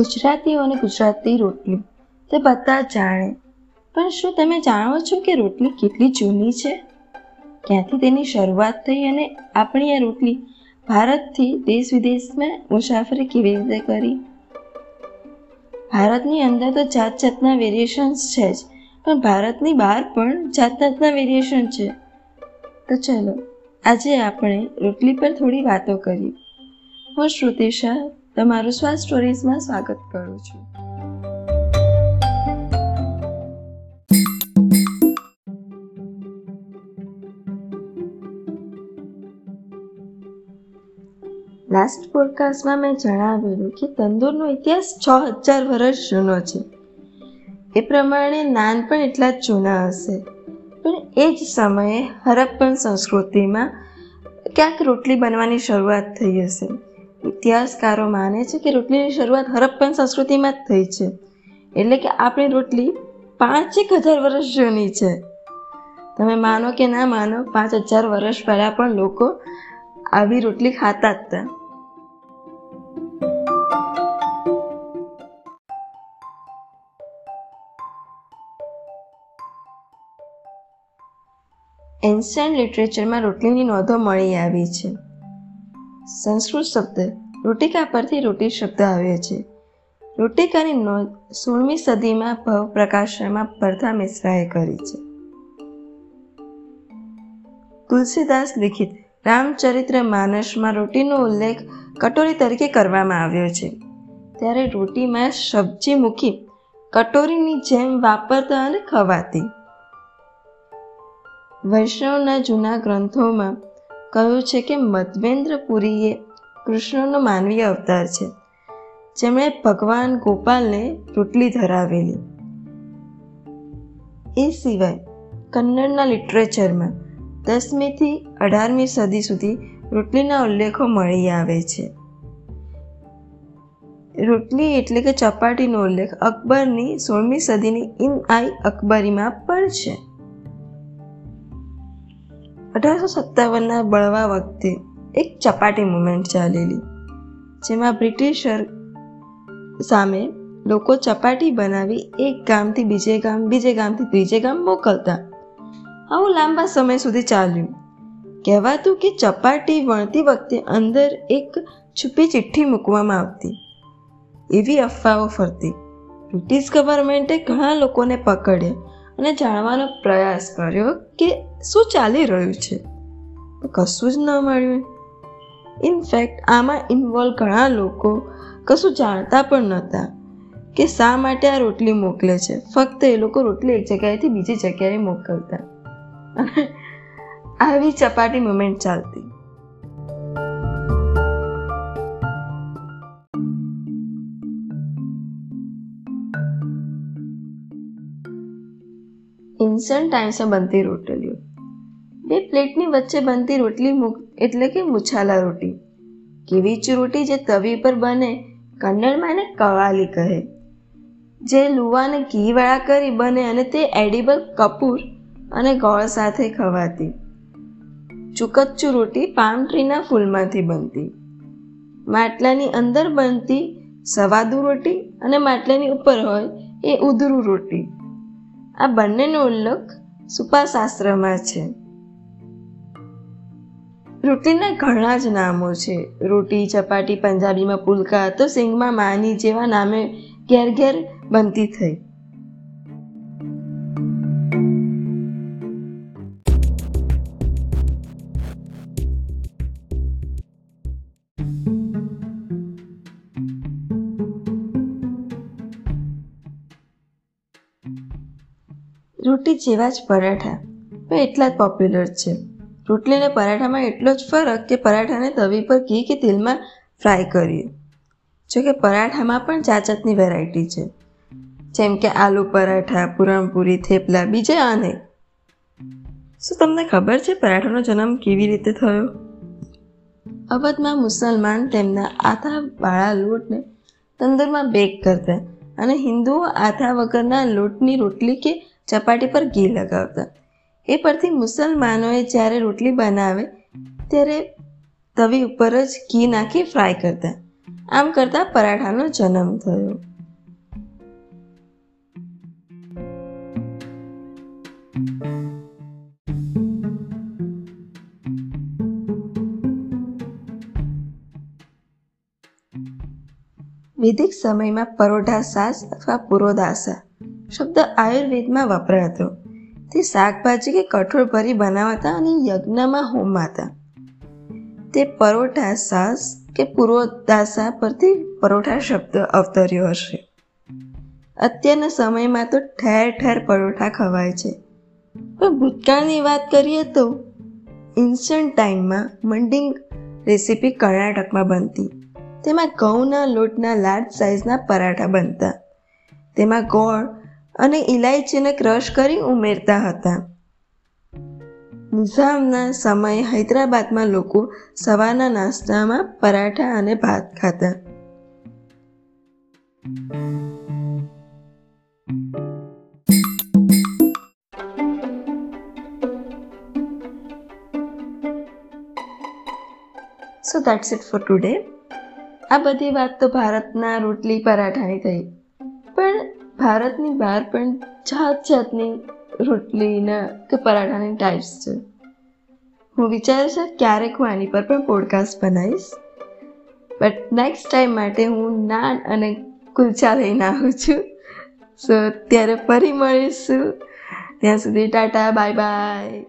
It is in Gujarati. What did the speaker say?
ગુજરાતીઓ અને ગુજરાતી રોટલી. તે બધા જાણે. પણ શું તમે જાણો છો કે રોટલી કેટલી જૂની છે? ક્યાંથી તેની શરૂઆત થઈ અને આપણી આ રોટલી ભારતથી દેશ વિદેશમાં મુસાફરી કેવી રીતે કરી? ભારતની અંદર તો જાત જાતના વેરિએશન્સ છે જ, પણ ભારતની બહાર પણ જાત જાતના વેરિએશન છે. તો ચલો, આજે આપણે રોટલી પર થોડી વાતો કરીએ. હું શ્રુતિ શાહ તમારું સ્વાદ સ્ટોરીઝમાં સ્વાગત કરું છું. લાસ્ટ પોડકાસ્ટમાં મેં જણાવેલું કે તંદૂરનો ઇતિહાસ છ હજાર વર્ષ જૂનો છે. એ પ્રમાણે નાન પણ એટલા જ જૂના હશે. પણ એ જ સમયે હરપ્પન સંસ્કૃતિમાં ક્યાંક રોટલી બનવાની શરૂઆત થઈ હશે. ઇતિહાસકારો માને છે કે રોટલીની શરૂઆત હરપ્પન સંસ્કૃતિમાં જ થઈ છે. એટલે કે આપણી રોટલી પાંચેક હજાર વર્ષ જૂની છે. તમે માનો કે ના માનો, પાંચ હજાર વર્ષ પહેલાં પણ લોકો આવી રોટલી ખાતા જ હતા. એન્શિયન્ટ લિટરેચરમાં રોટલીની નોંધો મળી આવી છે. સંસ્કૃત શબ્દ રોટિકા પરથી રોટી શબ્દ આવ્યો છે. રોટિકાની નોંધ સોળમી સદીમાં ભવ પ્રકાશનમાં પ્રથા મિશ્રાએ કરી છે. તુલસીદાસ લિખિત રામચરિત્ર માનસમાં રોટીનો ઉલ્લેખ કટોરી તરીકે કરવામાં આવ્યો છે. ત્યારે રોટીમાં સબ્જી મૂકી કટોરીની જેમ વાપરતા અને ખવાતી. વૈષ્ણવના જૂના ગ્રંથોમાં કહ્યું છે કે મધ્વેન્દ્રપુરીએ કૃષ્ણનો માનવીય અવતાર છે, જેમણે ભગવાન ગોપાલને રોટલી ધરાવેલી. એ સિવાય કન્નડના લિટરેચરમાં દસમીથી અઢારમી સદી સુધી રોટલીના ઉલ્લેખો મળી આવે છે. રોટલી એટલે કે ચપાટીનો ઉલ્લેખ અકબરની સોળમી સદીની ઇન આઈ અકબરીમાં પણ છે. અઢારસો સત્તાવનના બળવા વખતે એક ચપાટી મુવમેન્ટ ચાલેલી, જેમાં બ્રિટિશર સામે લોકો ચપાટી બનાવી એક ગામથી બીજે ગામ, બીજે ગામથી ત્રીજે ગામ મોકલતા. આવું લાંબા સમય સુધી ચાલ્યું. કહેવાતું કે ચપાટી વણતી વખતે અંદર એક છુપી ચિઠ્ઠી મૂકવામાં આવતી. એવી અફવાઓ ફરતી. બ્રિટિશ ગવર્મેન્ટે ઘણા લોકોને પકડ્યા. અને જાણવાનો પ્રયાસ કર્યો કે શું ચાલી રહ્યું છે. કશું જ ન મળ્યું. ઇનફેક્ટ આમાં ઇન્વોલ્વ ઘણા લોકો કશું જાણતા પણ નહોતા કે શા માટે આ રોટલી મોકલે છે. ફક્ત એ લોકો રોટલી એક જગ્યાએથી બીજી જગ્યાએ મોકલતા. આવી ચપાટી મુમેન્ટ ચાલતી. ઇન્સ્ટન્ટ ટાઈમ્સમાં બનતી રોટલીઓ બે પ્લેટની વચ્ચે બનતી રોટલી એટલે કે મુછાલા રોટી કેવી જ રોટી જે તવી પર બને કન્નડમાં એને કવાલી કહે જે લુવાને ઘીવાળા કરી બને અને તે એડિબલ કપૂર અને ગોળ સાથે ખવાતી ચુકચ્ચુ રોટી પામ ટ્રીના ફૂલમાંથી બનતી માટલાની અંદર બનતી સવાદુ રોટી અને માટલાની ઉપર હોય એ ઉધરું રોટી આ બંનેનો ઉલ્લેખ સુપાશાસ્ત્રમાં છે. રોટલીના ઘણા જ નામો છે. રોટી, ચપાટી, પંજાબીમાં પુલકા તો સિંગમાં માની જેવા નામે ઘેર ઘેર બનતી થઈ. રોટી જેવા જ પરાઠા. પણ એટલા જ પોપ્યુલર છે. રોટલી અને પરાઠામાં એટલો જ ફરક કે પરાઠાને તવી પર ઘી કે તેલમાં ફ્રાય કરીએ. જોકે પરાઠામાં પણ જાત જાતની વેરાયટી છે. જેમ કે આલુ પરાઠા, પૂરણપૂરી, થેપલા, બીજા આને શું તમને ખબર છે પરાઠાનો જન્મ કેવી રીતે થયો? અવધમાં મુસલમાન તેમના આથાવાળા લોટને તંદુરમાં બેક કરતા અને હિન્દુઓ આથા વગરના લોટની રોટલી કે ચપાટી પર ઘી લગાવતા. એ પરથી મુસલમાનોએ જ્યારે રોટલી બનાવે, ત્યારે તવી ઉપર જ ઘી નાખી ફ્રાય કરતા. આમ કરતાં પરાઠાનો જન્મ થયો. વૈદિક સમયમાં પરોઢા સાસ અથવા પુરોદાસા શબ્દ આયુર્વેદમાં વપરાતો તે શાકભાજી કે કઠોળ ભરી બનાવાતા અને યજ્ઞમાં હોમાતા. તે પરોઠા, સાસ કે પૂર્વદાસા પરથી પરોઠા શબ્દ અવતર્યો હશે. અત્યારના સમયમાં તો ઠેર ઠેર પરોઠા ખવાય છે. પણ ભૂતકાળની વાત કરીએ તો ઇન્સ્ટન્ટ ટાઈમમાં મંડિંગ રેસીપી કર્ણાટકમાં બનતી. તેમાં ઘઉંના લોટના લાર્જ સાઇઝના પરાઠા બનતા. તેમાં ગોળ અને ઇલાયચીને ક્રશ કરી ઉમેરતા હતા. નિઝામના સમયે હૈદરાબાદમાં લોકો સવારના નાસ્તામાં પરાઠા અને ભાત ખાતા. So that's it for today આ બધી વાત તો ભારતના રોટલી પરાઠાની થઈ. પણ ભારતની બહાર પણ જાત જાતની રોટલીના કે પરાઠાની ટાઈપ્સ છે. હું વિચારું છું ક્યારેક હું આની પર પણ પોડકાસ્ટ બનાવીશ. બટ નેક્સ્ટ ટાઈમ માટે હું નાન અને કુલચા લઈને આવું છું. સો ત્યારે ફરી મળીશું. ત્યાં સુધી ટાટા બાય બાય